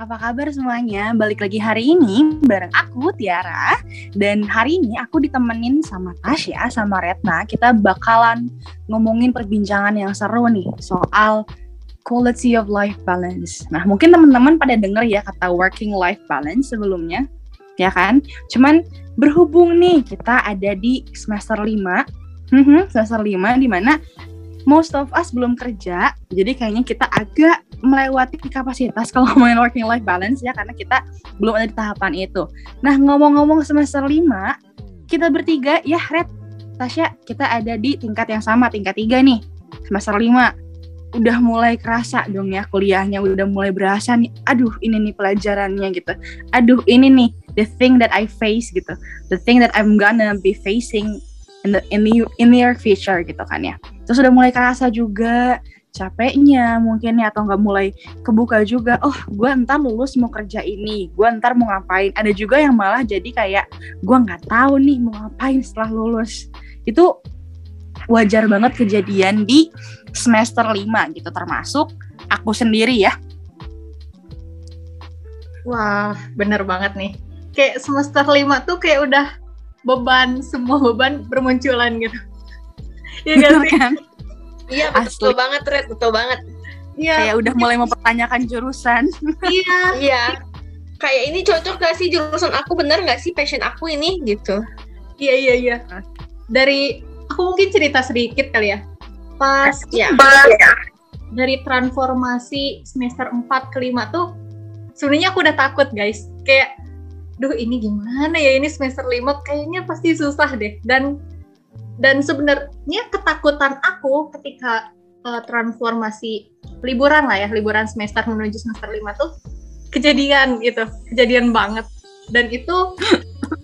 apa kabar semuanya? Balik lagi hari ini bareng aku Tiara dan hari ini aku ditemenin sama Tasya sama Retna. Kita bakalan ngomongin perbincangan yang seru nih soal quality of life balance. Nah, mungkin teman-teman pada denger ya kata working life balance sebelumnya, ya kan? Cuman berhubung nih kita ada di semester 5, mhm, semester 5 di mana most of us belum kerja, jadi kayaknya kita agak melewati kapasitas kalau ngomongin working life balance ya karena kita belum ada di tahapan itu. Nah, ngomong-ngomong semester 5, kita bertiga ya Red, Tasya, kita ada di tingkat yang sama, tingkat 3 nih. Semester 5. Udah mulai kerasa dong ya kuliahnya, udah mulai berasa nih. Aduh, ini nih pelajarannya gitu. Aduh, ini nih the thing that I face gitu. The thing that I'm gonna be facing in the in the in near future gitu kan ya. Terus udah mulai kerasa juga capeknya mungkin ya atau nggak mulai kebuka juga. Oh gue ntar lulus mau kerja ini gue ntar mau ngapain. Ada juga yang malah jadi kayak gue nggak tahu nih mau ngapain setelah lulus. Itu wajar banget kejadian di semester 5 gitu termasuk aku sendiri ya. Wah bener banget nih. Kayak semester 5 tuh kayak udah beban semua beban bermunculan gitu ya gak sih kan? Iya betul Asli. banget Red, betul banget. Iya. Kayak udah mulai mempertanyakan jurusan. iya. Iya. Kayak ini cocok gak sih jurusan aku bener gak sih passion aku ini gitu. Iya iya iya. Dari aku mungkin cerita sedikit kali ya. Pas ya. dari transformasi semester 4 ke 5 tuh sebenarnya aku udah takut guys. Kayak duh ini gimana ya ini semester 5 kayaknya pasti susah deh dan dan sebenarnya ketakutan aku ketika uh, transformasi liburan lah ya liburan semester menuju semester lima tuh kejadian gitu kejadian banget. Dan itu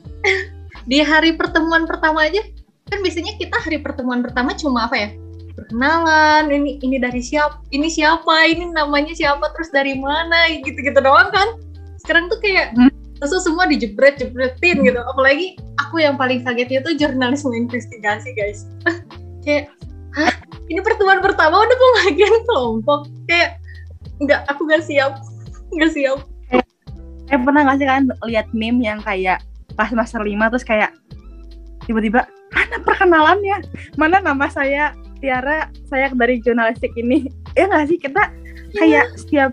di hari pertemuan pertama aja kan biasanya kita hari pertemuan pertama cuma apa ya perkenalan ini ini dari siapa ini siapa ini namanya siapa terus dari mana gitu gitu doang kan. Sekarang tuh kayak hmm terus semua dijebret jebretin gitu. Apalagi aku yang paling kaget itu jurnalisme investigasi guys. Kayak hah? Ini pertemuan pertama udah pembagian kelompok. Kayak nggak aku nggak siap. Nggak siap. Eh pernah nggak sih kalian lihat meme yang kayak pas master lima terus kayak tiba-tiba mana perkenalannya? Mana nama saya Tiara saya dari jurnalistik ini. Ya nggak sih? Kita kayak yeah. setiap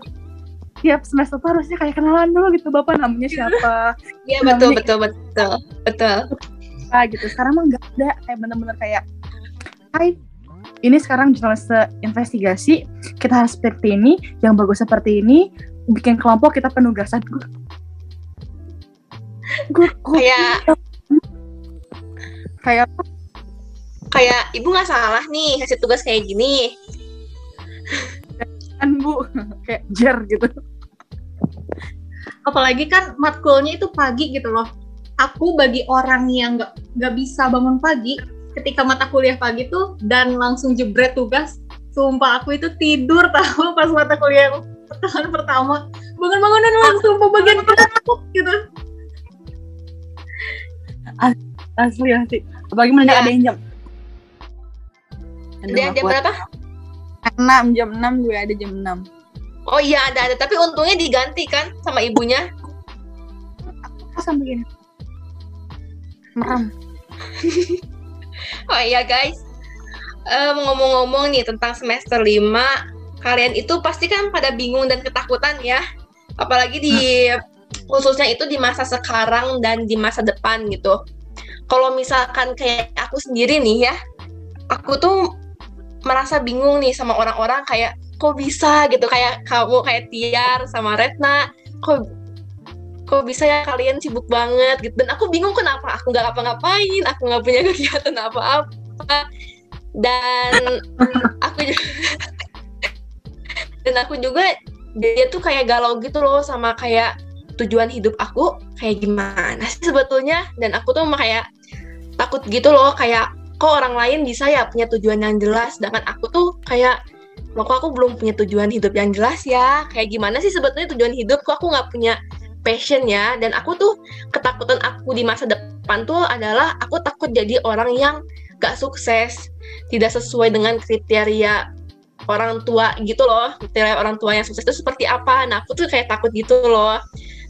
tiap semester tuh harusnya kayak kenalan dulu gitu bapak namanya siapa? Iya betul betul betul betul. Ah gitu. Sekarang mah nggak ada. Kayak bener-bener kayak Hai ini sekarang jurnalis investigasi kita harus seperti ini yang bagus seperti ini. Bikin kelompok kita penugasan. Gue gue kayak kayak kayak ibu nggak salah nih kasih tugas kayak gini. Kan bu. Kayak jer gitu apalagi kan matkulnya itu pagi gitu loh. Aku bagi orang yang nggak nggak bisa bangun pagi ketika mata kuliah pagi tuh dan langsung jebret tugas sumpah aku itu tidur tahu pas mata kuliah tahun pertama. Bangun-bangun dan langsung pembagian kelompok gitu. Asli asli. Apalagi mana ada yang jam dia jam berapa? enam jam enam gue ada jam enam Oh iya ada ada, tapi untungnya diganti kan sama ibunya. Aku sampai gini. Merem. oh iya guys, um, ngomong-ngomong nih tentang semester 5, kalian itu pasti kan pada bingung dan ketakutan ya. Apalagi di khususnya itu di masa sekarang dan di masa depan gitu. Kalau misalkan kayak aku sendiri nih ya, aku tuh merasa bingung nih sama orang-orang kayak kok bisa gitu? Kayak kamu kayak Tiar sama Retna kok kok bisa ya kalian sibuk banget gitu? Dan aku bingung kenapa? Aku nggak apa-ngapain aku nggak punya kegiatan apa-apa. Dan aku juga dan aku juga dia tuh kayak galau gitu loh sama kayak tujuan hidup aku kayak gimana sih sebetulnya? Dan aku tuh kayak takut gitu loh kayak kok orang lain bisa ya punya tujuan yang jelas sedangkan aku tuh kayak loh kok aku belum punya tujuan hidup yang jelas ya? Kayak gimana sih sebetulnya tujuan hidup? Kok aku nggak punya passion ya? Dan aku tuh ketakutan aku di masa depan tuh adalah aku takut jadi orang yang gak sukses tidak sesuai dengan kriteria orang tua gitu loh. Nilai orang tua yang sukses itu seperti apa? Nah aku tuh kayak takut gitu loh.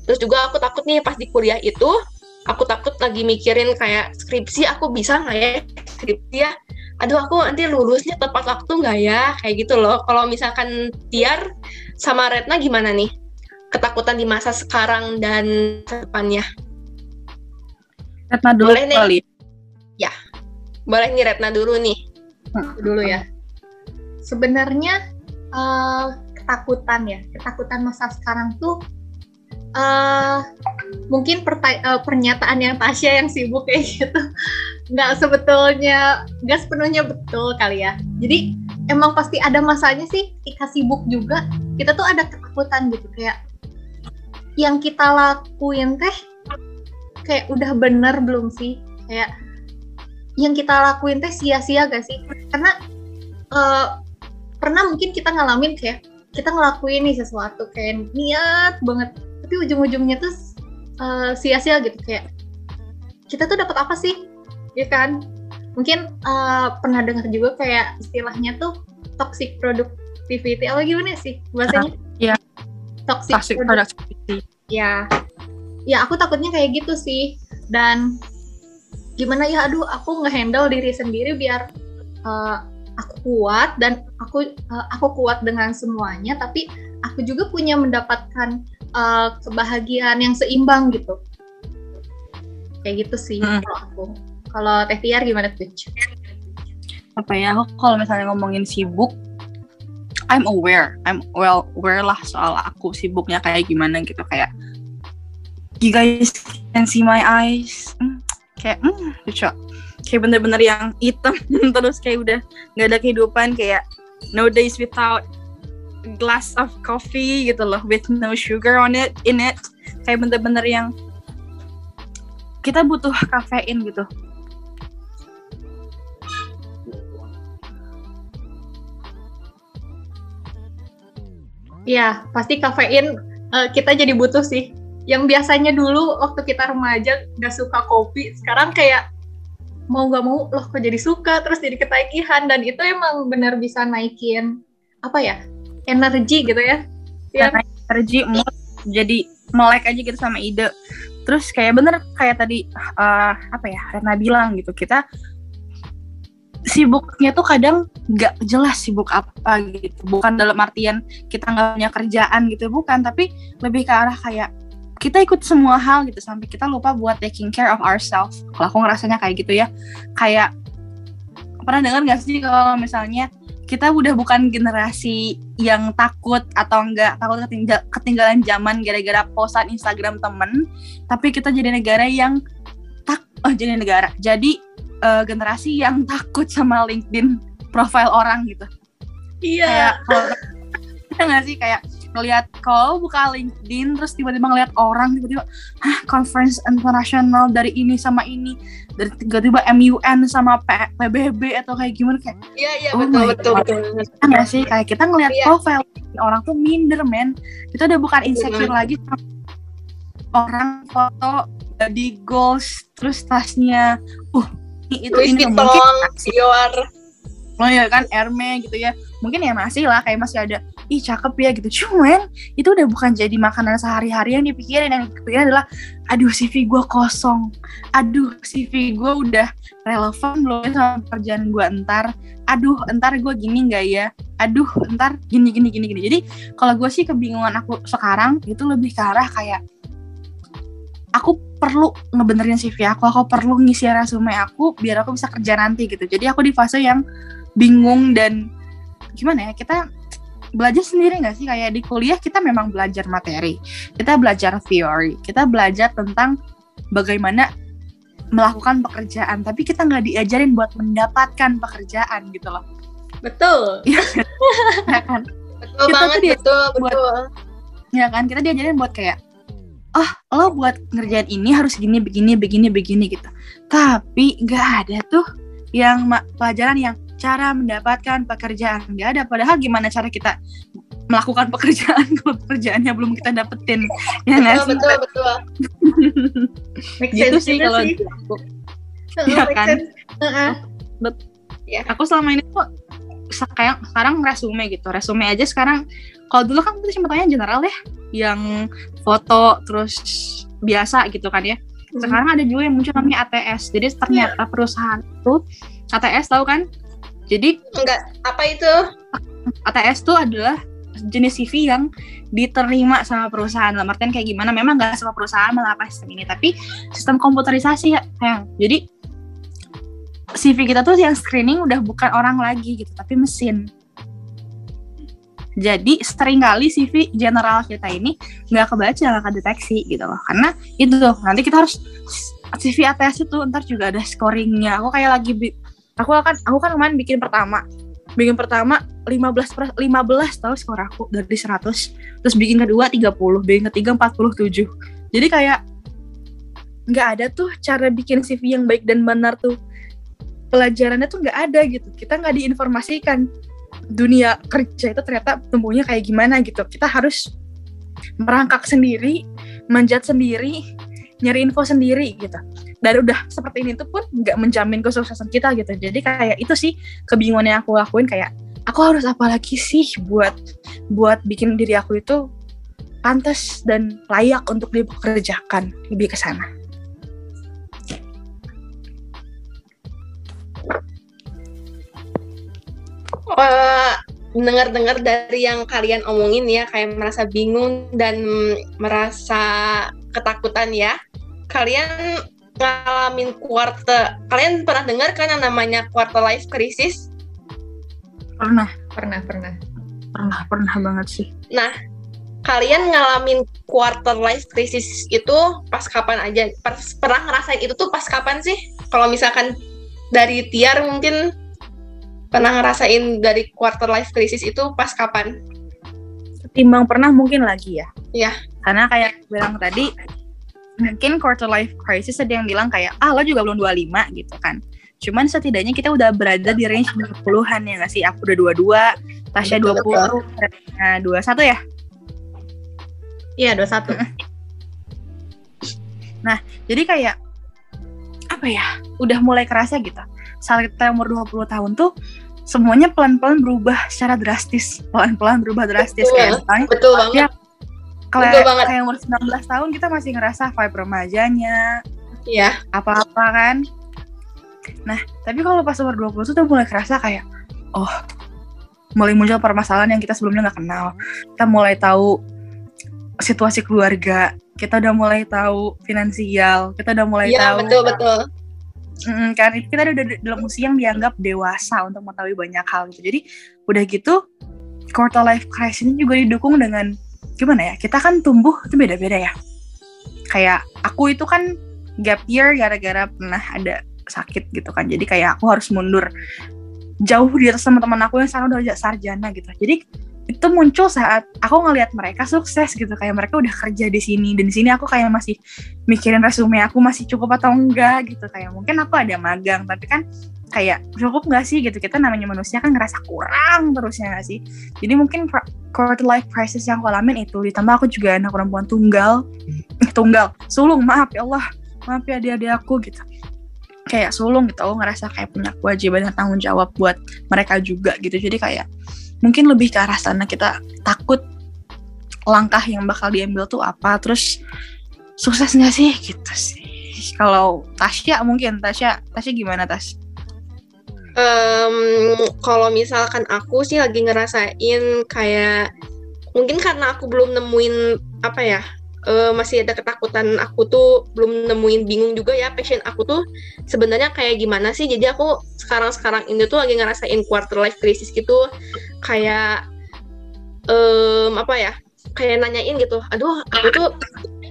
Terus juga aku takut nih pas di kuliah itu aku takut lagi mikirin kayak skripsi aku bisa nggak ya skripsi ya aduh aku nanti lulusnya tepat waktu nggak ya? Kayak gitu loh. Kalau misalkan Tiar sama Retna gimana nih? Ketakutan di masa sekarang dan depannya. Retna dulu Boleh nih. kali. boleh nih Retna dulu nih. Dulu ya. Sebenarnya eh, ketakutan ya, ketakutan masa sekarang tuh eh mungkin eh, pernyataan yang Tasya yang sibuk kayak gitu nggak sebetulnya nggak sepenuhnya betul kali ya. Jadi emang pasti ada masanya sih ketika sibuk juga kita tuh ada ketakutan gitu kayak yang kita lakuin teh kayak udah bener belum sih kayak yang kita lakuin teh sia-sia gak sih karena eh, pernah mungkin kita ngalamin kayak kita ngelakuin nih sesuatu kayak niat banget tapi ujung-ujungnya tuh eh, sia-sia gitu kayak kita tuh dapat apa sih? Ya kan? Mungkin eh, pernah dengar juga kayak istilahnya tuh toxic productivity apa gimana sih bahasanya? Iya. toxic, Toxic product- productivity. ya ya aku takutnya kayak gitu sih. Dan gimana ya aduh aku ngehandle diri sendiri biar uh, aku kuat dan aku uh, aku kuat dengan semuanya tapi aku juga punya mendapatkan uh, kebahagiaan yang seimbang gitu. Kayak gitu sih Hmm. kalau aku. Kalau Teh Tiar gimana tuh apa ya aku kalau misalnya ngomongin sibuk I'm aware I'm well aware lah soal aku sibuknya kayak gimana gitu kayak you guys can see my eyes. Hmm, kayak hmm, lucu. Kayak bener-bener yang hitam terus kayak udah nggak ada kehidupan kayak no days without glass of coffee gitu loh with no sugar on it in it. Kayak bener-bener yang kita butuh kafein gitu. Iya, pasti kafein eh, kita jadi butuh sih. Yang biasanya dulu waktu kita remaja nggak suka kopi, sekarang kayak mau nggak mau loh kok jadi suka, terus jadi ketagihan dan itu emang benar bisa naikin apa ya energi gitu ya. Ya, karena energi mood jadi melek aja gitu sama ide. Terus kayak bener kayak tadi eh, apa ya Rena bilang gitu kita sibuknya tuh kadang nggak jelas sibuk apa gitu. Bukan dalam artian kita nggak punya kerjaan gitu bukan. Tapi lebih ke arah kayak kita ikut semua hal gitu sampai kita lupa buat taking care of ourselves. Kalau aku ngerasanya kayak gitu ya. Kayak pernah dengar nggak sih kalau misalnya kita udah bukan generasi yang takut atau enggak takut ketinggal- ketinggalan zaman gara-gara postan Instagram temen. Tapi kita jadi negara yang tak oh jadi negara. Jadi eh, generasi yang takut sama LinkedIn profile orang gitu. Iya. kayak kalau kita nggak sih? Kayak ngelihat kalau buka LinkedIn terus tiba-tiba ngelihat orang tiba-tiba hah conference internasional dari ini sama ini dari tiba-tiba MUN sama P- PBB atau kayak gimana kayak iya iya Oh betul betul God. betul. Kita nggak sih? Kayak kita ngelihat Iya. profile orang tuh minder men. Kita udah bukan insecure lagi sama orang foto body goals terus tasnya uh ini itu Louis ini Vuitton mungkin Dior oh ya kan Hermes gitu ya. Mungkin ya masih lah kayak masih ada ih cakep ya gitu. Cuman itu udah bukan jadi makanan sehari-hari yang dipikirin. Yang dipikirin adalah aduh CV gue kosong. Aduh CV gue udah relevan belum ya sama pekerjaan gue entar aduh entar gue gini nggak ya? Aduh entar gini gini gini gini. Jadi kalau gue sih kebingungan aku sekarang itu lebih ke arah kayak aku perlu ngebenerin CV aku aku perlu ngisi resume aku biar aku bisa kerja nanti gitu. Jadi aku di fase yang bingung dan gimana ya kita belajar sendiri nggak sih? Kayak di kuliah kita memang belajar materi kita belajar teori kita belajar tentang bagaimana melakukan pekerjaan tapi kita nggak diajarin buat mendapatkan pekerjaan gitu loh. Betul. ya kan? Betul Kita banget tuh dia- betul buat- betul. Ya kan? Kita diajarin buat kayak oh lo buat ngerjain ini harus gini begini begini begini gitu. Tapi nggak ada tuh yang pelajaran yang cara mendapatkan pekerjaan. Nggak ada. Padahal gimana cara kita melakukan pekerjaan kalau pekerjaannya belum kita dapetin ya betul betul betul. Make gitu sih kalau sih. aku. Heeh, Iya make kan? sense. Heeh. aku selama ini tuh sekarang sekarang resume gitu. Resume aja sekarang. Kalau dulu kan kita cuma tanya general ya yang foto terus biasa gitu kan ya. Sekarang ada juga yang muncul namanya ATS jadi ternyata perusahaan itu ATS tahu kan jadi enggak apa itu? ATS itu adalah jenis CV yang diterima sama perusahaan. Dalam artian kayak gimana? Memang nggak semua perusahaan melakukan sistem ini tapi sistem komputerisasi ya. Sayang jadi CV kita tuh yang screening udah bukan orang lagi gitu tapi mesin. Jadi sering kali CV general kita ini nggak kebaca nggak kedeteksi gitu loh. Karena itu nanti kita harus CV ATS itu ntar juga ada scoringnya. Aku kayak lagi aku akan aku kan kemarin bikin pertama. Bikin pertama 15 per, 15 tahu skor aku dari 100 terus bikin kedua 30 bikin ketiga 47 jadi kayak nggak ada tuh cara bikin CV yang baik dan benar tuh. Pelajarannya tuh nggak ada gitu. Kita nggak diinformasikan. Dunia kerja itu ternyata tumbuhnya kayak gimana gitu. Kita harus merangkak sendiri manjat sendiri nyari info sendiri gitu dan udah seperti ini tuh pun nggak menjamin kesuksesan kita gitu jadi kayak itu sih kebingungan yang aku lakuin kayak aku harus apa lagi sih buat buat bikin diri aku itu pantas dan layak untuk dipekerjakan lebih ke sana. Uh, dengar-dengar dari yang kalian omongin ya kayak merasa bingung dan merasa ketakutan ya. Kalian ngalamin quarter kalian pernah dengar kan yang namanya quarter life crisis? Pernah pernah pernah. Pernah pernah banget sih. Nah kalian ngalamin quarter life crisis itu pas kapan aja? Pas, pernah ngerasain itu tuh pas kapan sih? Kalau misalkan dari Tiar mungkin pernah ngerasain dari quarter life crisis itu pas kapan? Ketimbang pernah mungkin lagi ya. Iya. karena kayak bilang tadi mungkin quarter life crisis ada yang bilang kayak ah lo juga belum 25 gitu kan. Cuman setidaknya kita udah berada di range 20-an ya nggak sih? Aku udah 22 Tasya 20 nah 21 ya? Iya 21 nah jadi kayak apa ya udah mulai kerasa gitu. Saat kita umur 20 tahun tuh semuanya pelan-pelan berubah secara drastis. Pelan-pelan berubah drastis. Betul, kayak misalnya betul banget. ya, kayak kayak umur 19 tahun kita masih ngerasa vibe remajanya. Iya. apa-apa kan? Nah tapi kalau pas umur 20 tuh udah mulai kerasa kayak oh mulai muncul permasalahan yang kita sebelumnya nggak kenal. Kita mulai tahu situasi keluarga kita udah mulai tahu finansial kita udah mulai ya, tahu betul betul. Mm, kan? Itu kita udah dalam usia yang dianggap dewasa untuk mengetahui banyak hal gitu. Jadi udah gitu quarter life crisis ini juga didukung dengan gimana ya kita kan tumbuh itu beda-beda ya. Kayak aku itu kan gap year gara-gara pernah ada sakit gitu kan. Jadi kayak aku harus mundur. Jauh di atas teman-teman aku yang sekarang udah sarjana gitu. Jadi itu muncul saat aku ngelihat mereka sukses gitu. Kayak mereka udah kerja di sini dan di sini aku kayak masih mikirin resume aku masih cukup atau enggak gitu. Kayak mungkin aku ada magang tapi kan kayak cukup nggak sih gitu? Kita namanya manusia kan ngerasa kurang terusnya nggak sih? Jadi mungkin quarter life crisis yang aku alamin itu ditambah aku juga anak perempuan tunggal. Tunggal. Sulung maaf ya Allah. Maaf ya adik-adik aku gitu. Kayak sulung gitu. Aku ngerasa kayak punya kewajiban dan tanggung jawab buat mereka juga gitu. Jadi kayak mungkin lebih ke arah sana kita takut langkah yang bakal diambil tuh apa terus sukses nggak sih gitu sih kalau Tasya mungkin Tasya Tasya gimana Tas? Um, kalau misalkan aku sih lagi ngerasain kayak mungkin karena aku belum nemuin apa ya uh, masih ada ketakutan aku tuh belum nemuin bingung juga ya passion aku tuh sebenarnya kayak gimana sih. Jadi aku sekarang sekarang ini tuh lagi ngerasain quarter life crisis gitu. Kayak um, apa ya kayak nanyain gitu aduh aku tuh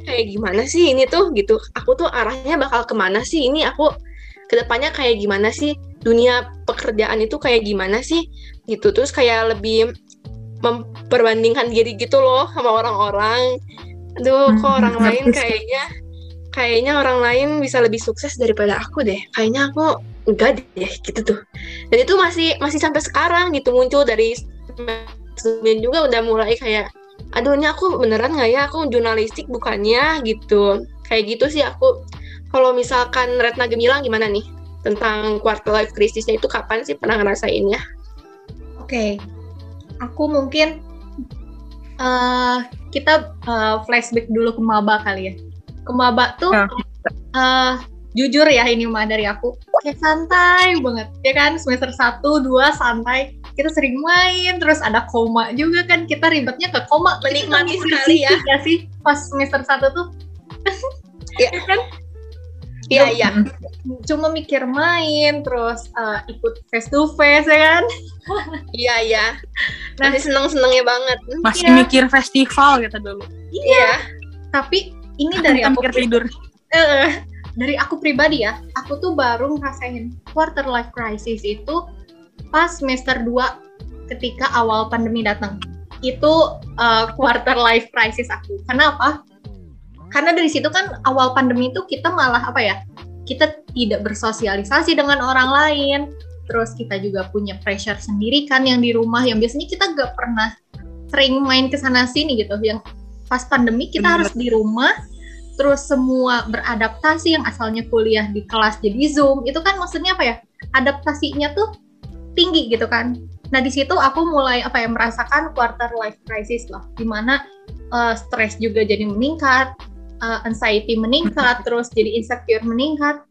kayak gimana sih ini tuh? Gitu. Aku tuh arahnya bakal ke mana sih ini? Aku ke depannya kayak gimana sih? Dunia pekerjaan itu kayak gimana sih? Gitu. Terus kayak lebih memperbandingkan diri gitu loh sama orang-orang aduh kok orang lain kayaknya kayaknya orang lain bisa lebih sukses daripada aku deh. Kayaknya aku enggak deh gitu tuh. Dan itu masih masih sampai sekarang gitu muncul dari sebelumnya juga udah mulai kayak aduh ini aku beneran nggak ya? Aku jurnalistik bukannya? gitu. Kayak gitu sih aku. Kalau misalkan Retna Gemilang gimana nih? Tentang quarter life crisisnya itu kapan sih pernah ngerasainnya? Oke, aku mungkin uh, kita uh, flashback dulu ke maba kali ya. Ke maba tuh Ya. uh, jujur ya ini mah dari aku kayak santai banget ya kan semester 1 2 santai kita sering main terus ada koma juga kan kita ribetnya ke koma Menikmati sekali ya. fisik sih pas semester 1 tuh Iya. Ya kan Iya, iya. cuma mikir main terus uh, ikut face to face ya kan Iya, iya. Nah. Masih seneng-senengnya banget. Masih Iya. mikir festival gitu dulu. Iya. tapi ini dari Bukan aku mikir tidur. eh, dari aku pribadi ya, aku tuh baru ngerasain quarter life crisis itu pas semester 2 ketika awal pandemi datang. Itu eh, quarter life crisis aku. Kenapa? Karena dari situ kan awal pandemi itu kita malah apa ya? Kita tidak bersosialisasi dengan orang lain. Terus kita juga punya pressure sendiri kan yang di rumah yang biasanya kita gak pernah sering main ke sana sini gitu. Yang pas pandemi kita Bener. harus di rumah terus semua beradaptasi yang asalnya kuliah di kelas jadi zoom itu kan maksudnya apa ya adaptasinya tuh tinggi gitu kan nah di situ aku mulai apa ya merasakan quarter life crisis lah di mana uh, stres juga jadi meningkat uh, anxiety meningkat terus jadi insecure meningkat.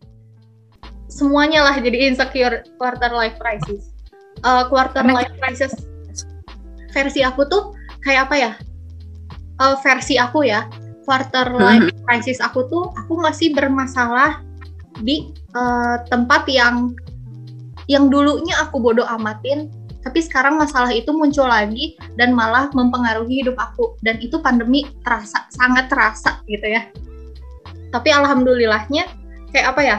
Semuanya lah jadi insecure quarter life crisis. Uh, quarter life crisis versi aku tuh kayak apa ya? Uh, versi aku ya quarter life crisis aku tuh aku masih bermasalah di eh, tempat yang yang dulunya aku bodoh amatin tapi sekarang masalah itu muncul lagi dan malah mempengaruhi hidup aku. Dan itu pandemi terasa sangat terasa gitu ya. Tapi alhamdulillahnya kayak apa ya?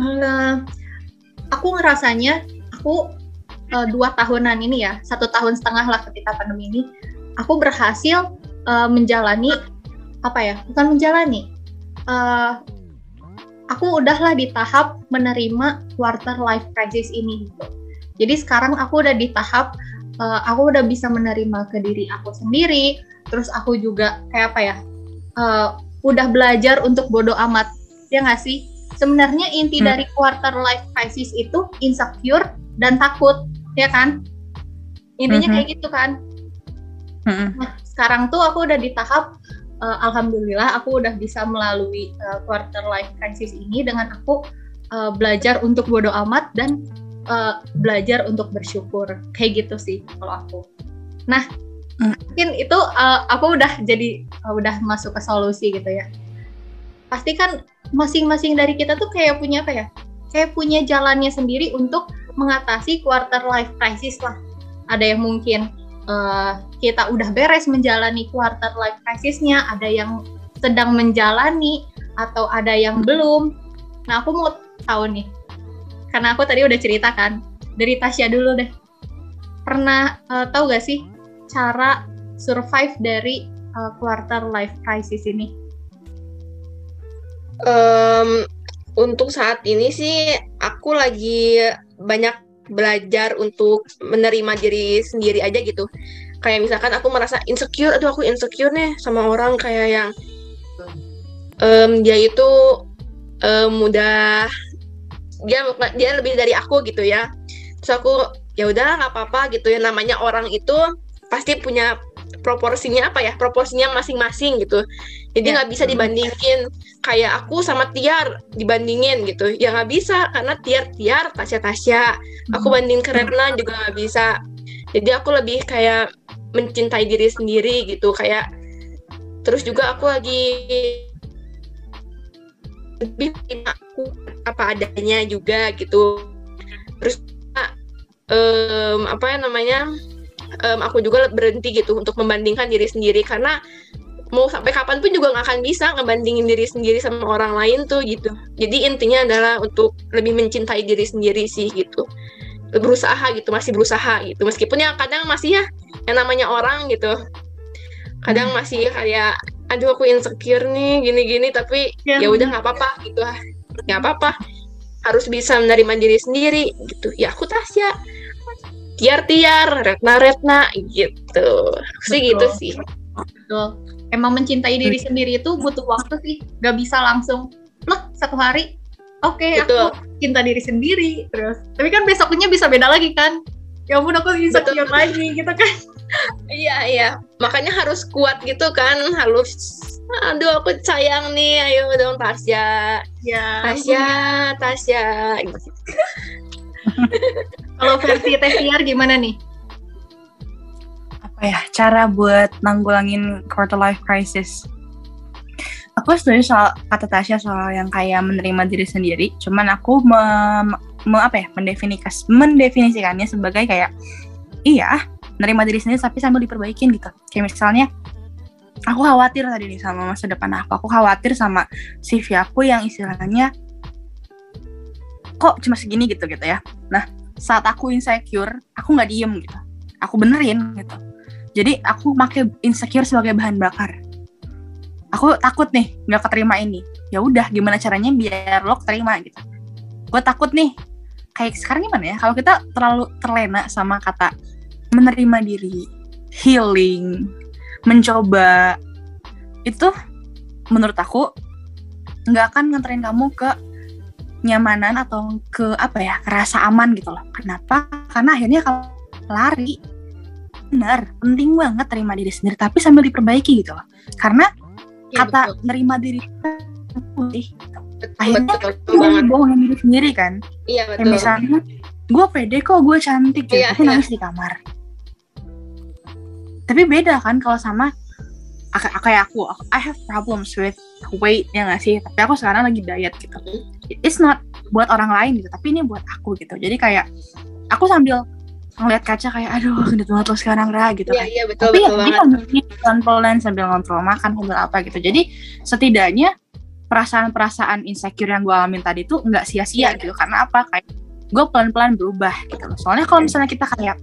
Eh, aku ngerasanya aku eh, dua tahunan ini ya satu tahun setengah lah ketika pandemi ini aku berhasil eh, menjalani apa ya? Bukan menjalani eh, aku udahlah di tahap menerima quarter life crisis ini gitu. Jadi sekarang aku udah di tahap eh, aku udah bisa menerima ke diri aku sendiri, terus aku juga kayak apa ya, eh, udah belajar untuk bodoh amat, ya nggak sih? Sebenarnya inti Hmm. dari quarter life crisis itu insecure dan takut, ya kan? Intinya Mhm. kayak gitu kan? Mm-mm. Nah, sekarang tuh aku udah di tahap eh, alhamdulillah aku udah bisa melalui eh, quarter life crisis ini dengan aku eh, belajar untuk bodoh amat dan eh, belajar untuk bersyukur. Kayak gitu sih kalau aku. Nah, Hmm. mungkin itu eh, aku udah jadi eh, udah masuk ke solusi gitu ya. Pasti kan masing-masing dari kita tuh kayak punya apa ya? Kayak punya jalannya sendiri untuk mengatasi quarter life crisis lah. Ada yang mungkin eh, kita udah beres menjalani quarter life crisisnya, ada yang sedang menjalani atau ada yang belum. Nah, aku mau tahu nih, karena aku tadi udah cerita kan, dari Tasya dulu deh. Pernah eh, tahu gak sih cara survive dari eh, quarter life crisis ini? Em, untuk saat ini sih aku lagi banyak belajar untuk menerima diri sendiri aja gitu. Kayak misalkan aku merasa insecure, aduh aku insecure nih sama orang kayak yang em, dia itu em, udah dia dia lebih dari aku gitu ya. Terus aku ya udah nggak apa-apa gitu ya. Namanya orang itu pasti punya proporsinya apa ya? Proporsinya masing-masing gitu. Jadi Ya. nggak bisa dibandingin kayak aku sama Tiar dibandingin gitu. Ya nggak bisa karena Tiar Tiar Tasya Tasya aku banding ke Retna juga nggak bisa. Jadi aku lebih kayak mencintai diri sendiri gitu kayak terus juga aku lagi lebih aku apa adanya juga gitu terus em, apa ya namanya em, aku juga berhenti gitu untuk membandingkan diri sendiri karena mau sampai kapan pun juga nggak akan bisa ngebandingin diri sendiri sama orang lain tuh gitu. Jadi intinya adalah untuk lebih mencintai diri sendiri sih gitu. Berusaha gitu, masih berusaha gitu. Meskipun ya kadang masih ya yang namanya orang gitu. Kadang masih kayak aduh aku insecure nih gini-gini tapi Ya. ya udah nggak apa-apa gitu ah. Nggak apa-apa. Harus bisa menerima diri sendiri gitu. Ya aku Tasya. Tiar-tiar, retna-retna gitu. Sih gitu Betul. sih. Betul. Emang mencintai diri sendiri itu butuh waktu sih. Gak bisa langsung, plek satu hari. Oke, Betul. aku cinta diri sendiri. Terus, tapi kan besoknya bisa beda lagi kan? ya ampun aku insecure Betul. lagi gitu kan Iya iya, makanya harus kuat gitu kan, harus aduh aku sayang nih, ayo dong Tasya, ya Tasya, Tasya. kalau versi Tesiar gimana nih? Apa ya cara buat nanggulangin quarter life crisis? Aku setuju soal kata Tasya soal yang kayak menerima diri sendiri. Cuman aku me, me- apa ya mendefinikas mendefinisikannya sebagai kayak iya menerima diri sendiri tapi sambil diperbaikin gitu. Kayak misalnya aku khawatir tadi nih sama masa depan aku. Aku khawatir sama CV aku yang istilahnya kok cuma segini gitu gitu ya. Nah saat aku insecure aku nggak diem gitu. Aku benerin gitu. Jadi aku pakai insecure sebagai bahan bakar. Aku takut nih nggak keterima ini. Ya udah gimana caranya biar lo terima gitu. Gue takut nih. Kayak sekarang gimana ya? Kalau kita terlalu terlena sama kata menerima diri healing mencoba itu menurut aku nggak akan nganterin kamu ke nyamanan atau ke apa ya rasa aman gitu loh. Kenapa? Karena akhirnya kalau lari benar penting banget terima diri sendiri tapi sambil diperbaiki gitu loh. Karena Ya, kata betul. nerima diri putih Betul, akhirnya betul, betul gue bohongin diri sendiri kan. Iya kayak betul. misalnya gue pede kok gue cantik gitu. Iya, tapi iya. nangis di kamar tapi beda kan kalau sama ak- kayak aku I have problems with weight ya gak sih? Tapi aku sekarang lagi diet gitu. It's not buat orang lain gitu tapi ini buat aku gitu. Jadi kayak aku sambil ngeliat kaca kayak aduh gendut banget lo sekarang Ra gitu Iya kan. iya betul tapi ya betul dia banget. sambil ngontrol makan sambil apa gitu. Jadi setidaknya perasaan-perasaan insecure yang gue alamin tadi tuh nggak sia-sia Iya. gitu. karena apa? Kayak gue pelan-pelan berubah gitu loh. Soalnya kalau misalnya kita kayak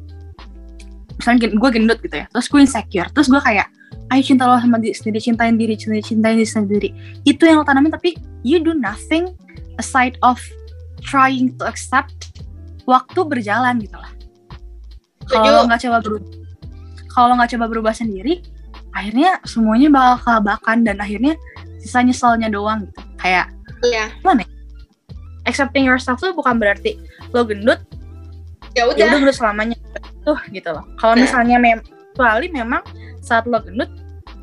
misalnya gue gendut gitu ya terus gue insecure terus gue kayak ayo cinta lo sama diri sendiri cintain diri cintain, cintain diri sendiri. Itu yang lo tanamin tapi you do nothing aside of trying to accept waktu berjalan gitu lah. Kalau nggak coba berubah kalau lo nggak coba berubah sendiri akhirnya semuanya bakal kelabakan dan akhirnya sisa nyeselnya doang gitu. Kayak Iya. accepting yourself tuh bukan berarti lo gendut Ya ya udah. udah gendut selamanya tuh gitu loh. Kalau misalnya mem kecuali memang saat lo gendut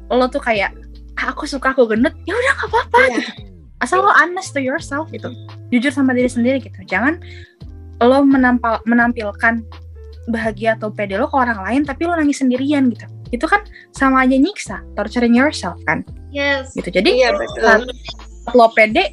lo tuh kayak "Ah, aku suka aku gendut. Ya udah gak apa-apa Iya. gitu. asal lo honest to yourself gitu. Jujur sama diri sendiri gitu. Jangan lo menampal menampilkan bahagia atau pede lo ke orang lain tapi lo nangis sendirian gitu. Itu kan sama aja nyiksa torturing yourself kan? Yes. Gitu. Jadi Iya betul. saat lo pede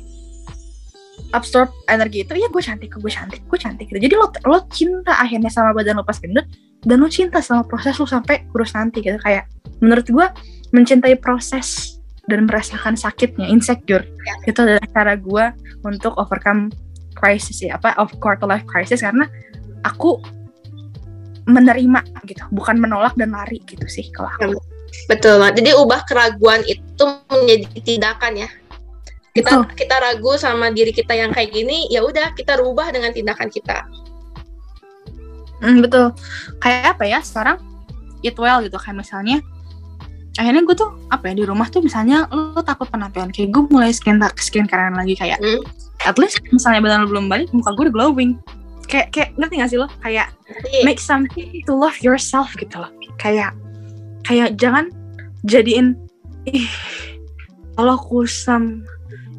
absorb energi itu ya gue cantik gue cantik gue cantik gitu jadi lo lo cinta akhirnya sama badan lo pas gendut dan lo cinta sama proses lo sampai kurus nanti gitu kayak menurut gue mencintai proses dan merasakan sakitnya insecure Ya. itu adalah cara gue untuk overcome crisis ya apa of quarter life crisis karena aku menerima gitu bukan menolak dan lari gitu sih kalau aku Betul banget. Jadi ubah keraguan itu menjadi tindakan ya. Kita Betul. kita ragu sama diri kita yang kayak gini, ya udah kita rubah dengan tindakan kita. Hmm, betul. Kayak apa ya sekarang eat well gitu kayak misalnya akhirnya gue tuh apa ya di rumah tuh misalnya lo, takut penampilan kayak gue mulai skin skin kanan lagi kayak Hmm. at least misalnya badan lo belum balik muka gue udah glowing kayak kayak ngerti gak sih lo kayak Jadi, make something to love yourself gitu loh kayak kayak jangan jadiin ih kalau kusam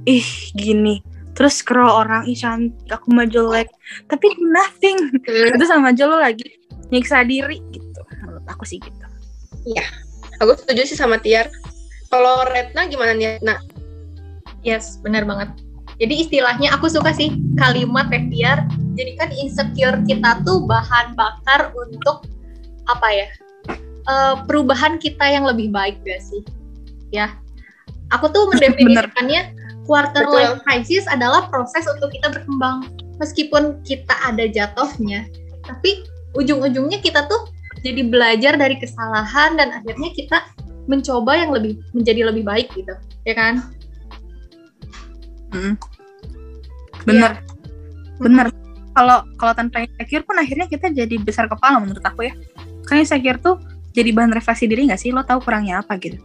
ih gini terus scroll orang ih cantik aku mah jelek tapi nothing hmm, itu sama aja lo lagi nyiksa diri gitu menurut aku sih gitu aku setuju sih sama Tiar. Kalau Retna gimana nih? Nah, Yes, benar banget. Jadi istilahnya aku suka sih kalimat Rektiar. Jadi kan insecure kita tuh bahan bakar untuk apa ya? eh, perubahan kita yang lebih baik gak sih? Ya. Aku tuh mendefinisikannya quarter Betul. life crisis adalah proses untuk kita berkembang. Meskipun kita ada jatuhnya, tapi ujung-ujungnya kita tuh jadi belajar dari kesalahan dan akhirnya kita mencoba yang lebih menjadi lebih baik gitu, ya kan? Mm. bener bener kalau kalau tanpa insecure pun akhirnya kita jadi besar kepala menurut aku ya kan insecure tuh jadi bahan refleksi diri gak sih lo tahu kurangnya apa gitu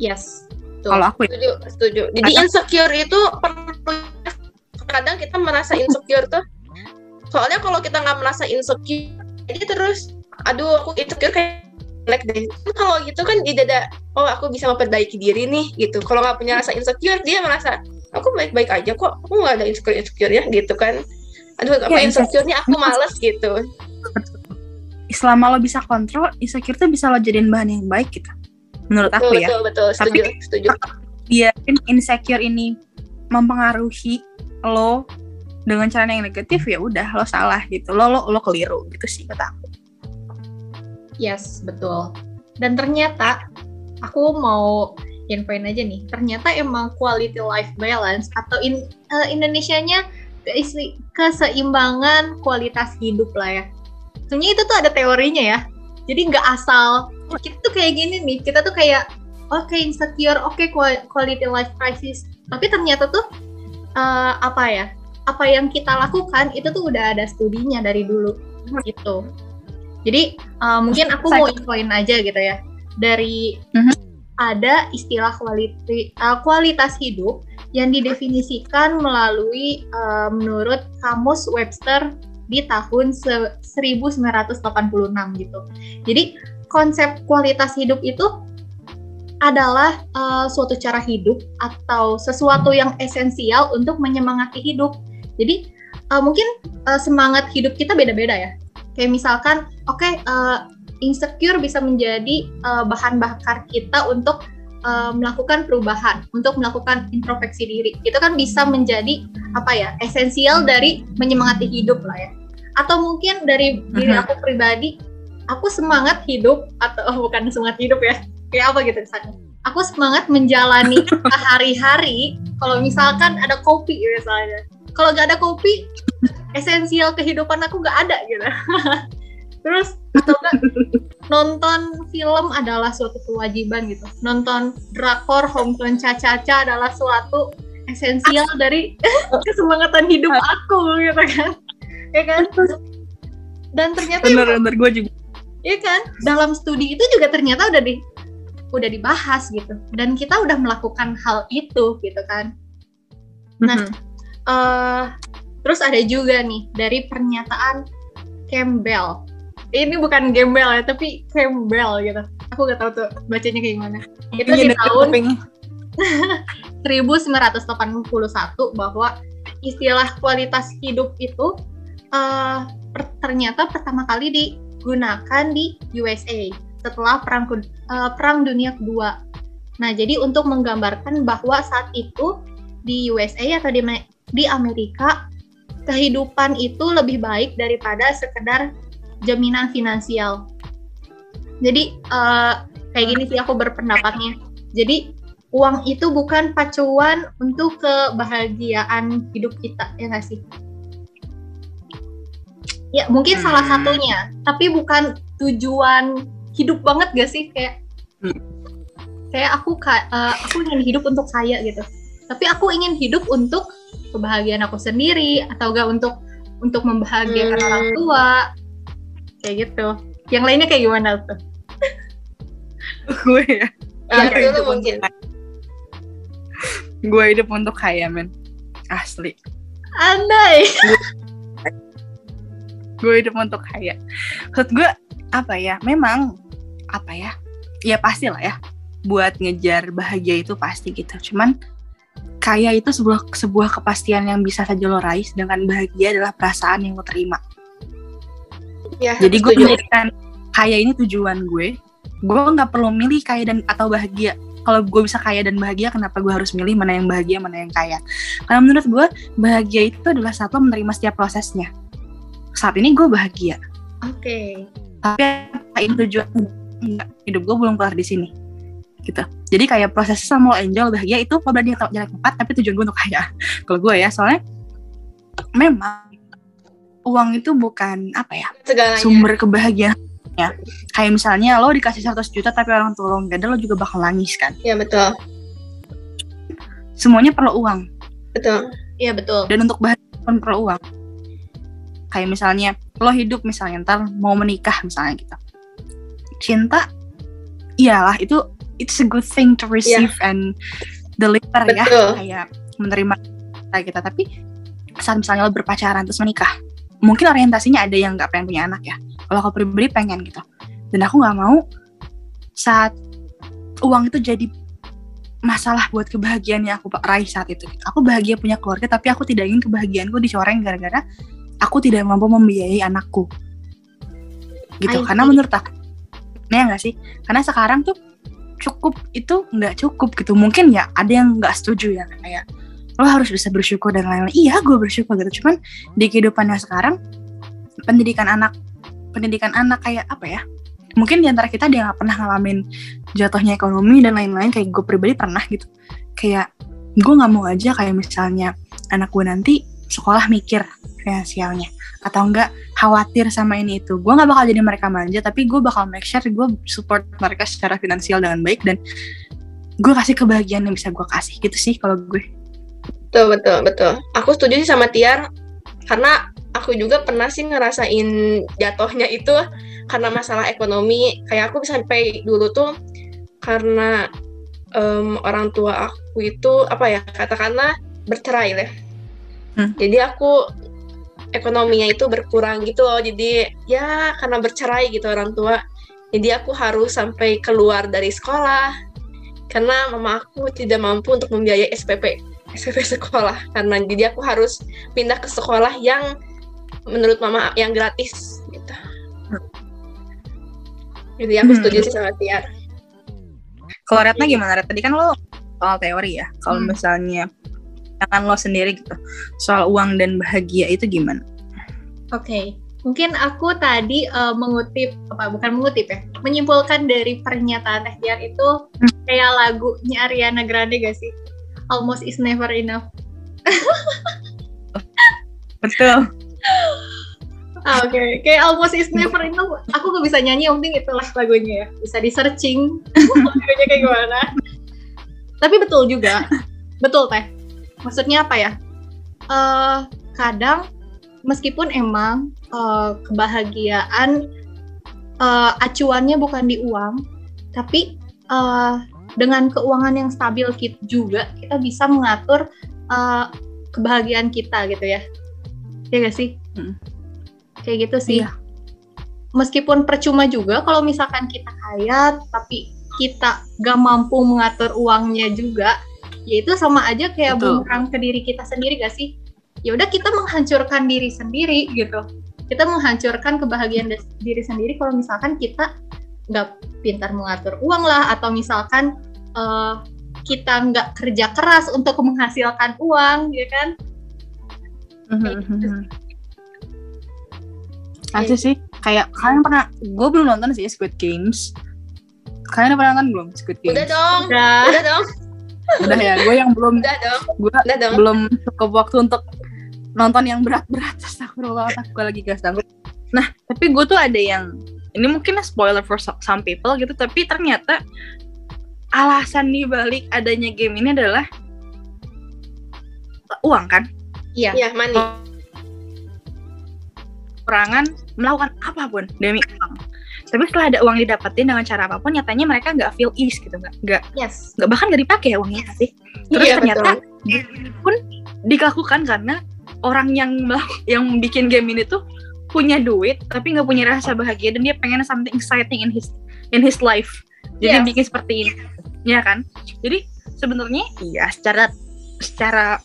Yes. Kalau aku ya? Setuju, setuju. Jadi Atau- insecure itu perlu kadang kita merasa insecure tuh. Soalnya kalau kita nggak merasa insecure, aja terus aduh aku insecure kayak jelek deh. Kan kalau gitu kan tidak ada oh aku bisa memperbaiki diri nih gitu. Kalau nggak punya rasa insecure dia merasa aku baik-baik aja kok aku nggak ada insecure insecure ya gitu kan. Aduh apa Ya, insecure-nya aku males gitu. Selama lo bisa kontrol insecure tuh bisa lo jadiin bahan yang baik gitu menurut aku betul ya betul betul setuju setuju biarin insecure ini mempengaruhi lo dengan cara yang negatif ya udah lo salah gitu lo lo lo keliru gitu sih kata aku Yes, betul. Dan ternyata aku mau infoin aja nih. Ternyata emang quality life balance atau in eh, Indonesianya keseimbangan kualitas hidup lah ya. Sebenarnya itu tuh ada teorinya ya. Jadi nggak asal kita tuh kayak gini nih. Kita tuh kayak oke insecure, oke qua- quality life crisis. Tapi ternyata tuh eh, apa ya? Apa yang kita lakukan itu tuh udah ada studinya dari dulu gitu. Jadi uh, mungkin aku mau infoin aja gitu ya dari Mhm. ada istilah quality, uh, kualitas hidup yang didefinisikan melalui uh, menurut kamus Webster di tahun se- 1986 gitu. Jadi konsep kualitas hidup itu adalah uh, suatu cara hidup atau sesuatu yang esensial untuk menyemangati hidup. Jadi uh, mungkin uh, semangat hidup kita beda-beda ya. Kayak misalkan, oke uh, insecure bisa menjadi uh, bahan bakar kita untuk uh, melakukan perubahan, untuk melakukan introspeksi diri. Itu kan bisa menjadi apa ya esensial dari menyemangati hidup lah ya. Atau mungkin dari diri Mhm. aku pribadi, aku semangat hidup atau oh, bukan semangat hidup ya, kayak apa gitu misalnya. Aku semangat menjalani hari-hari. Kalau misalkan ada kopi misalnya, kalau nggak ada kopi, esensial kehidupan aku nggak ada gitu. Terus atau enggak nonton film adalah suatu kewajiban gitu. Nonton drakor Hometown Cha-Cha-Cha adalah suatu esensial dari kesemangatan hidup aku gitu kan. Ya kan? Dan ternyata bener bener gue juga Iya kan? Dalam studi itu juga ternyata udah di udah dibahas gitu. Dan kita udah melakukan hal itu gitu kan. Nah, Mhm. eh terus ada juga nih dari pernyataan Campbell. Ini bukan Gembel ya, tapi Campbell gitu. Aku gak tahu tuh bacanya kayak gimana. Itu di tahun kuping. 1981 bahwa istilah kualitas hidup itu eh, per- ternyata pertama kali digunakan di USA setelah perang eh, perang dunia kedua. Nah, jadi untuk menggambarkan bahwa saat itu di USA atau di, di Amerika kehidupan itu lebih baik daripada sekedar jaminan finansial. Jadi eh, kayak gini sih aku berpendapatnya. Jadi uang itu bukan pacuan untuk kebahagiaan hidup kita ya nggak sih? Ya mungkin Hmm. salah satunya, tapi bukan tujuan hidup banget gak sih kayak Hmm. kayak aku eh, aku ingin hidup untuk kaya gitu. Tapi aku ingin hidup untuk kebahagiaan aku sendiri atau gak untuk untuk membahagiakan Hmm. orang tua kayak gitu. Yang lainnya kayak gimana tuh? gue ya Gue itu hidup mungkin. gue hidup untuk kaya men asli Andai. Gue hidup untuk kaya. Maksud gue apa ya memang apa ya ya pasti lah ya buat ngejar bahagia itu pasti gitu. Cuman kaya itu sebuah sebuah kepastian yang bisa saja lo raih sedangkan bahagia adalah perasaan yang lo terima. Ya, jadi gue menjadikan kaya ini tujuan gue gue nggak perlu milih kaya dan atau bahagia. Kalau gue bisa kaya dan bahagia kenapa gue harus milih mana yang bahagia mana yang kaya? Karena menurut gue bahagia itu adalah saat lo menerima setiap prosesnya saat ini gue bahagia Oke. tapi apa ini tujuan enggak hidup gue belum kelar di sini gitu jadi kayak proses sama lo enjoy lo bahagia itu berada di jalan tepat tapi tujuan gue untuk kaya kalau gue ya soalnya memang uang itu bukan apa ya segalanya. sumber kebahagiaan ya kayak misalnya lo dikasih 100 juta tapi orang tua lo nggak ada lo juga bakal nangis kan Ya betul, semuanya perlu uang betul. Iya betul. dan untuk bahagia pun perlu uang kayak misalnya lo hidup misalnya ntar mau menikah misalnya gitu. Cinta iyalah itu it's a good thing to receive and deliver ya. Betul. kayak menerima kita. Tapi saat misalnya lo berpacaran terus menikah mungkin orientasinya ada yang nggak pengen punya anak ya. Kalau aku pribadi pengen gitu. Dan aku nggak mau saat uang itu jadi masalah buat kebahagiaan yang aku raih saat itu. Aku bahagia punya keluarga, tapi aku tidak ingin kebahagiaanku dicoreng gara-gara aku tidak mampu membiayai anakku. Gitu, karena menurut aku, ya nggak sih? Karena sekarang tuh cukup itu nggak cukup gitu. Mungkin ya ada yang nggak setuju ya kayak lo harus bisa bersyukur dan lain-lain. Iya, gue bersyukur gitu. Cuman di kehidupannya sekarang pendidikan anak, pendidikan anak kayak apa ya? mungkin di antara kita dia nggak pernah ngalamin jatuhnya ekonomi dan lain-lain kayak gue pribadi pernah gitu kayak gue nggak mau aja kayak misalnya anak gue nanti sekolah mikir finansialnya. Atau enggak khawatir sama ini itu. Gue nggak bakal jadi mereka manja tapi gue bakal make sure gue support mereka secara finansial dengan baik dan gue kasih kebahagiaan yang bisa gue kasih. Gitu sih kalau gue. Betul betul betul. Aku setuju sih sama Tiar karena aku juga pernah sih ngerasain jatuhnya itu karena masalah ekonomi. Kayak aku sampai dulu tuh karena um, orang tua aku itu apa ya katakanlah bercerai deh. Hmm. jadi aku ekonominya itu berkurang gitu loh jadi ya karena bercerai gitu orang tua jadi aku harus sampai keluar dari sekolah karena mama aku tidak mampu untuk membiayai SPP SPP sekolah karena jadi aku harus pindah ke sekolah yang menurut mama yang gratis gitu jadi aku hmm. setuju sih sama Tiar. Kalau Retna gimana? Tadi kan lo soal teori ya. Kalau hmm. misalnya akan lo sendiri gitu soal uang dan bahagia itu gimana? Oke, okay. mungkin aku tadi uh, mengutip apa bukan mengutip ya, menyimpulkan dari pernyataan Teh Tiar itu hmm. kayak lagunya Ariana Grande gak sih? Almost is never enough. Betul. Ah, Oke, okay. kayak almost is never enough. Aku gak bisa nyanyi, yang penting itulah lagunya ya. Bisa di searching lagunya kayak gimana. Tapi betul juga, betul teh. Maksudnya apa ya? Uh, kadang meskipun emang uh, kebahagiaan uh, acuannya bukan di uang, tapi uh, dengan keuangan yang stabil kita juga kita bisa mengatur uh, kebahagiaan kita gitu ya. Ya gak sih? Hmm kayak gitu sih iya. meskipun percuma juga kalau misalkan kita kaya tapi kita gak mampu mengatur uangnya juga ya itu sama aja kayak bumerang ke diri kita sendiri gak sih ya udah kita menghancurkan diri sendiri gitu kita menghancurkan kebahagiaan diri sendiri kalau misalkan kita nggak pintar mengatur uang lah atau misalkan uh, kita nggak kerja keras untuk menghasilkan uang ya kan mm -hmm. Asli sih, kayak kalian pernah, gue belum nonton sih Squid Games. Kalian pernah nonton belum Squid Games? Udah dong, udah, udah dong. Udah ya, gue yang belum, udah dong. gue dong. belum cukup waktu untuk nonton yang berat-berat. Astagfirullah, gue lagi gak sanggup. Nah, tapi gue tuh ada yang, ini mungkin spoiler for some people gitu, tapi ternyata alasan nih balik adanya game ini adalah uang kan? Iya, iya money kekurangan melakukan apa pun demi uang. Tapi setelah ada uang didapetin dengan cara apa pun, nyatanya mereka nggak feel ease gitu, nggak nggak yes. nggak bahkan nggak dipakai uangnya sih. Terus iya, ternyata pun dilakukan karena orang yang yang bikin game ini tuh punya duit tapi nggak punya rasa bahagia dan dia pengen something exciting in his in his life. Jadi yes. bikin seperti ini, ya kan? Jadi sebenarnya iya secara secara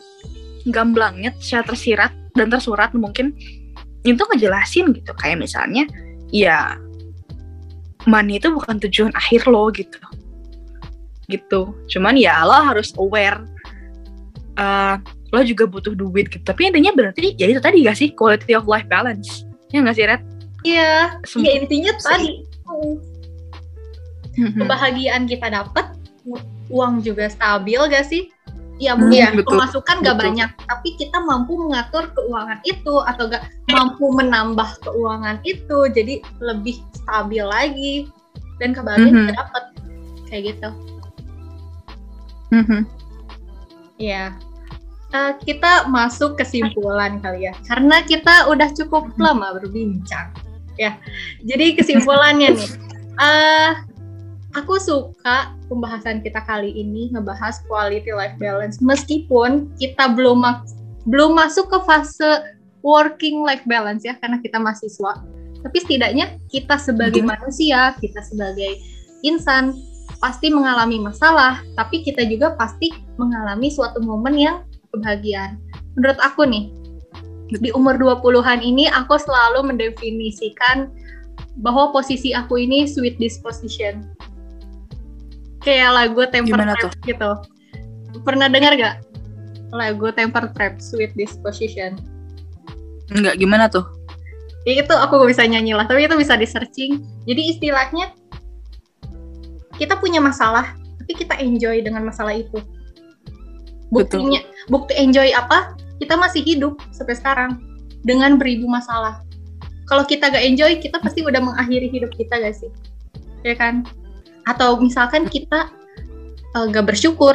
gamblangnya, secara tersirat dan tersurat mungkin itu ngejelasin gitu kayak misalnya ya money itu bukan tujuan akhir lo gitu. Gitu. Cuman ya lo harus aware uh, lo juga butuh duit gitu. Tapi intinya berarti ya itu tadi gak sih? Quality of life balance. Ya gak sih Red? Iya, ya intinya tadi. Hmm. kebahagiaan kita dapat uang juga stabil gak sih ya hmm, mungkin hmm, pemasukan gak betul. banyak tapi kita mampu mengatur keuangan itu atau gak mampu menambah keuangan itu jadi lebih stabil lagi dan kebahagiaan mm -hmm. dapat kayak gitu mm -hmm. ya uh, kita masuk kesimpulan kali ya karena kita udah cukup mm-hmm. lama berbincang ya jadi kesimpulannya nih uh, aku suka pembahasan kita kali ini ngebahas quality life balance. Meskipun kita belum belum masuk ke fase working life balance ya karena kita mahasiswa. Tapi setidaknya kita sebagai manusia kita sebagai insan pasti mengalami masalah tapi kita juga pasti mengalami suatu momen yang kebahagiaan. Menurut aku nih di umur 20-an ini aku selalu mendefinisikan bahwa posisi aku ini sweet disposition kayak lagu temper Gimana trap gitu. Pernah dengar gak lagu temper trap sweet disposition? Enggak, gimana tuh? Ya, itu aku gak bisa nyanyi lah tapi itu bisa di searching jadi istilahnya kita punya masalah tapi kita enjoy dengan masalah itu. Betul. buktinya bukti enjoy apa? Kita masih hidup sampai sekarang dengan beribu masalah. Kalau kita gak enjoy kita pasti udah mengakhiri hidup kita gak sih? Ya kan atau misalkan kita uh, gak bersyukur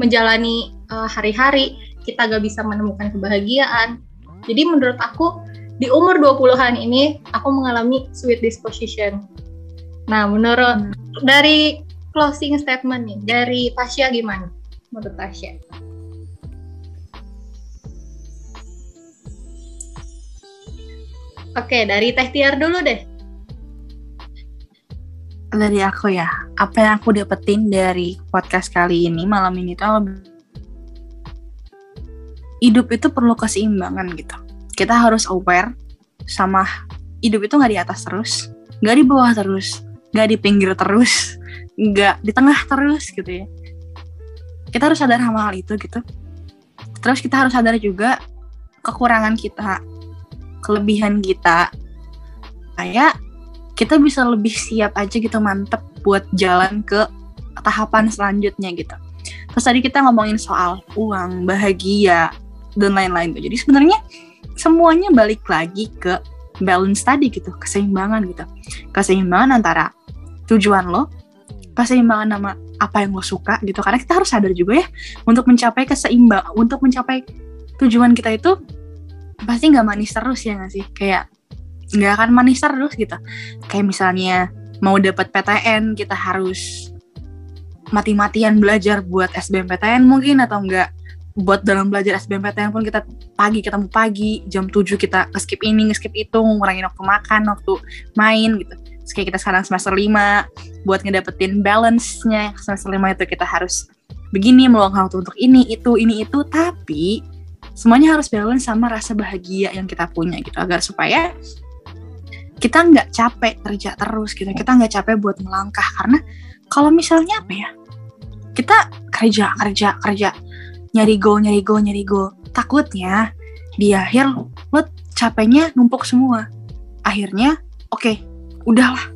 menjalani uh, hari-hari kita gak bisa menemukan kebahagiaan jadi menurut aku di umur 20-an ini aku mengalami sweet disposition. Nah, menurut dari closing statement nih dari Tasya gimana? Menurut Tasya? Oke, dari Teh Tiar dulu deh. Dari aku ya, apa yang aku dapetin dari podcast kali ini malam ini tuh lebih hidup itu perlu keseimbangan gitu. Kita harus aware sama hidup itu nggak di atas terus, nggak di bawah terus, nggak di pinggir terus, nggak di tengah terus gitu ya. Kita harus sadar sama hal itu gitu. Terus kita harus sadar juga kekurangan kita, kelebihan kita. Kayak kita bisa lebih siap aja gitu mantep buat jalan ke tahapan selanjutnya gitu. Terus tadi kita ngomongin soal uang, bahagia, dan lain-lain tuh. Jadi sebenarnya semuanya balik lagi ke balance tadi gitu, keseimbangan gitu. Keseimbangan antara tujuan lo, keseimbangan sama apa yang lo suka gitu. Karena kita harus sadar juga ya untuk mencapai keseimbangan, untuk mencapai tujuan kita itu pasti nggak manis terus ya nggak sih? Kayak nggak akan manis terus gitu. Kayak misalnya mau dapat PTN kita harus mati-matian belajar buat SBMPTN mungkin atau enggak buat dalam belajar SBMPTN pun kita pagi ketemu pagi jam 7 kita skip ini skip itu ngurangin waktu makan waktu main gitu. Terus kayak kita sekarang semester 5 buat ngedapetin balance-nya semester 5 itu kita harus begini meluangkan waktu untuk ini itu ini itu. Tapi semuanya harus balance sama rasa bahagia yang kita punya gitu agar supaya kita nggak capek kerja terus gitu kita nggak capek buat melangkah. Karena kalau misalnya apa ya kita kerja kerja kerja nyari goal nyari goal nyari goal takutnya di akhir lo capeknya numpuk semua. Akhirnya oke udahlah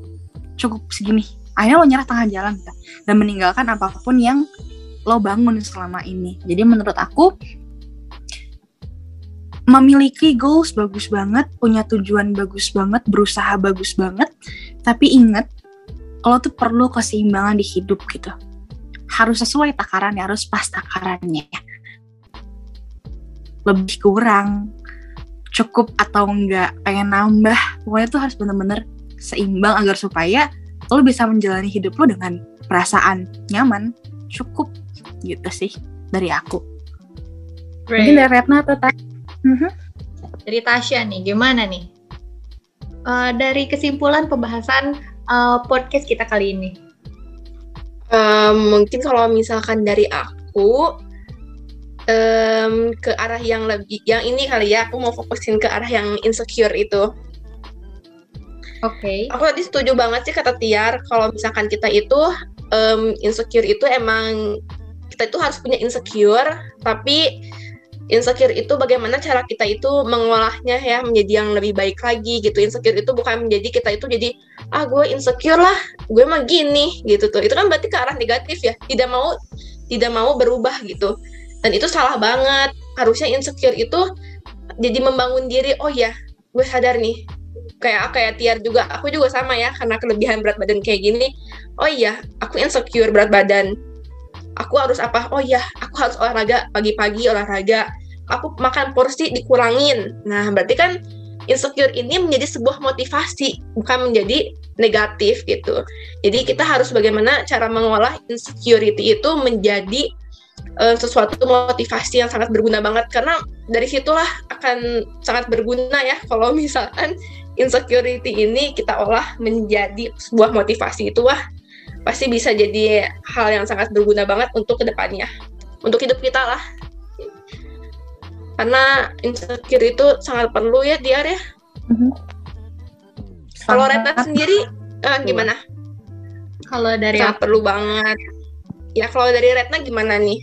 cukup segini. Akhirnya lo nyerah tengah jalan gitu dan meninggalkan apa pun yang lo bangun selama ini. Jadi menurut aku memiliki goals bagus banget, punya tujuan bagus banget, berusaha bagus banget, tapi ingat kalau tuh perlu keseimbangan di hidup gitu. Harus sesuai takarannya, harus pas takarannya. Lebih kurang, cukup atau enggak, pengen nambah, pokoknya tuh harus bener-bener seimbang agar supaya lo bisa menjalani hidup lo dengan perasaan nyaman, cukup gitu sih dari aku. Mungkin dari Retna atau? Mhm. Dari Tasya nih, gimana nih? Eh, dari kesimpulan pembahasan eh, podcast kita kali ini. Em, mungkin kalau misalkan dari aku em, ke arah yang lebih yang ini kali ya aku mau fokusin ke arah yang insecure itu Oke. aku tadi setuju banget sih kata Tiar kalau misalkan kita itu em, insecure itu emang kita itu harus punya insecure tapi insecure itu bagaimana cara kita itu mengolahnya ya menjadi yang lebih baik lagi gitu. Insecure itu bukan menjadi kita itu jadi ah gue insecure lah gue mah gini gitu tuh. Itu kan berarti ke arah negatif ya tidak mau tidak mau berubah gitu. Dan itu salah banget. Harusnya insecure itu jadi membangun diri oh ya gue sadar nih. Kayak kayak Tiar juga aku juga sama ya karena kelebihan berat badan kayak gini. Oh iya aku insecure berat badan aku harus apa? Oh iya aku harus olahraga pagi-pagi olahraga. Aku makan porsi dikurangin. Nah berarti kan insecure ini menjadi sebuah motivasi bukan menjadi negatif gitu. Jadi kita harus bagaimana cara mengolah insecurity itu menjadi eh, sesuatu motivasi yang sangat berguna banget. Karena dari situlah akan sangat berguna ya kalau misalkan insecurity ini kita olah menjadi sebuah motivasi itu. Wah pasti bisa jadi hal yang sangat berguna banget untuk ke depannya untuk hidup kita lah karena insecure itu sangat perlu ya Diar ya Mhm. kalau Retna sendiri eh, gimana Kalau dari sangat aku, perlu banget ya kalau dari Retna gimana nih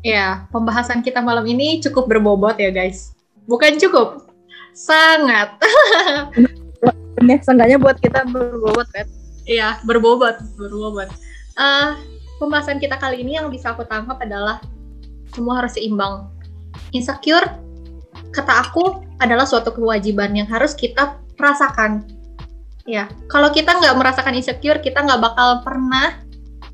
ya pembahasan kita malam ini cukup berbobot ya guys. Bukan cukup, sangat. Ini seenggaknya buat kita berbobot, Red. Iya, berbobot, berbobot. Eh, pembahasan kita kali ini yang bisa aku tangkap adalah semua harus seimbang. Insecure, kata aku, adalah suatu kewajiban yang harus kita rasakan. Ya, kalau kita nggak merasakan insecure, kita nggak bakal pernah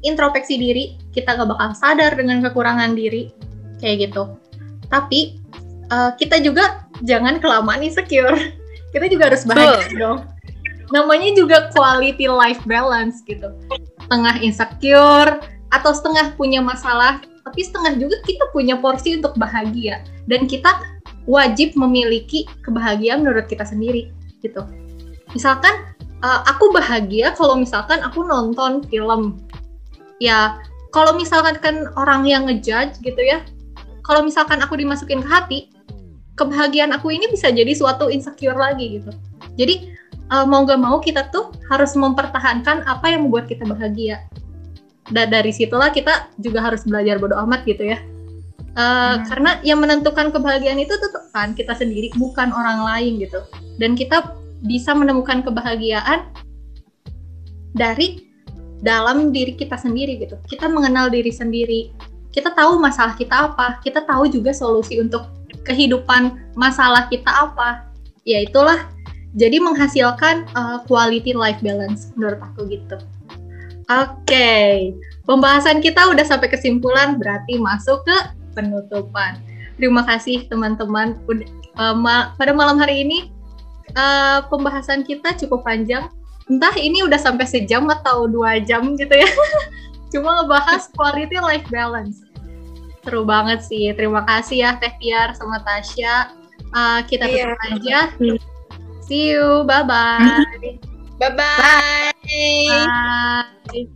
introspeksi diri, kita nggak bakal sadar dengan kekurangan diri, kayak gitu. Tapi eh, kita juga jangan kelamaan insecure. Kita juga harus bahagia dong namanya juga quality life balance gitu. Setengah insecure atau setengah punya masalah, tapi setengah juga kita punya porsi untuk bahagia dan kita wajib memiliki kebahagiaan menurut kita sendiri gitu. Misalkan uh, aku bahagia kalau misalkan aku nonton film. Ya, kalau misalkan kan orang yang ngejudge gitu ya. Kalau misalkan aku dimasukin ke hati, kebahagiaan aku ini bisa jadi suatu insecure lagi gitu. Jadi uh, mau gak mau kita tuh harus mempertahankan apa yang membuat kita bahagia. Dan dari situlah kita juga harus belajar bodo amat gitu ya. Uh, Hmm. Karena yang menentukan kebahagiaan itu tetap kan kita sendiri, bukan orang lain gitu. Dan kita bisa menemukan kebahagiaan dari dalam diri kita sendiri gitu. Kita mengenal diri sendiri. Kita tahu masalah kita apa. Kita tahu juga solusi untuk kehidupan masalah kita apa. Ya itulah jadi menghasilkan uh, quality life balance menurut aku gitu. Oke, pembahasan kita udah sampai kesimpulan berarti masuk ke penutupan. Terima kasih teman-teman. Uh, ma- pada malam hari ini uh, pembahasan kita cukup panjang. Entah ini udah sampai sejam atau dua jam gitu ya. Cuma ngebahas quality life balance. Seru banget sih. Terima kasih ya Teh Tiar sama Tasya. Uh, kita Iya. tutup aja. See you. Bye-bye. bye bye Bye.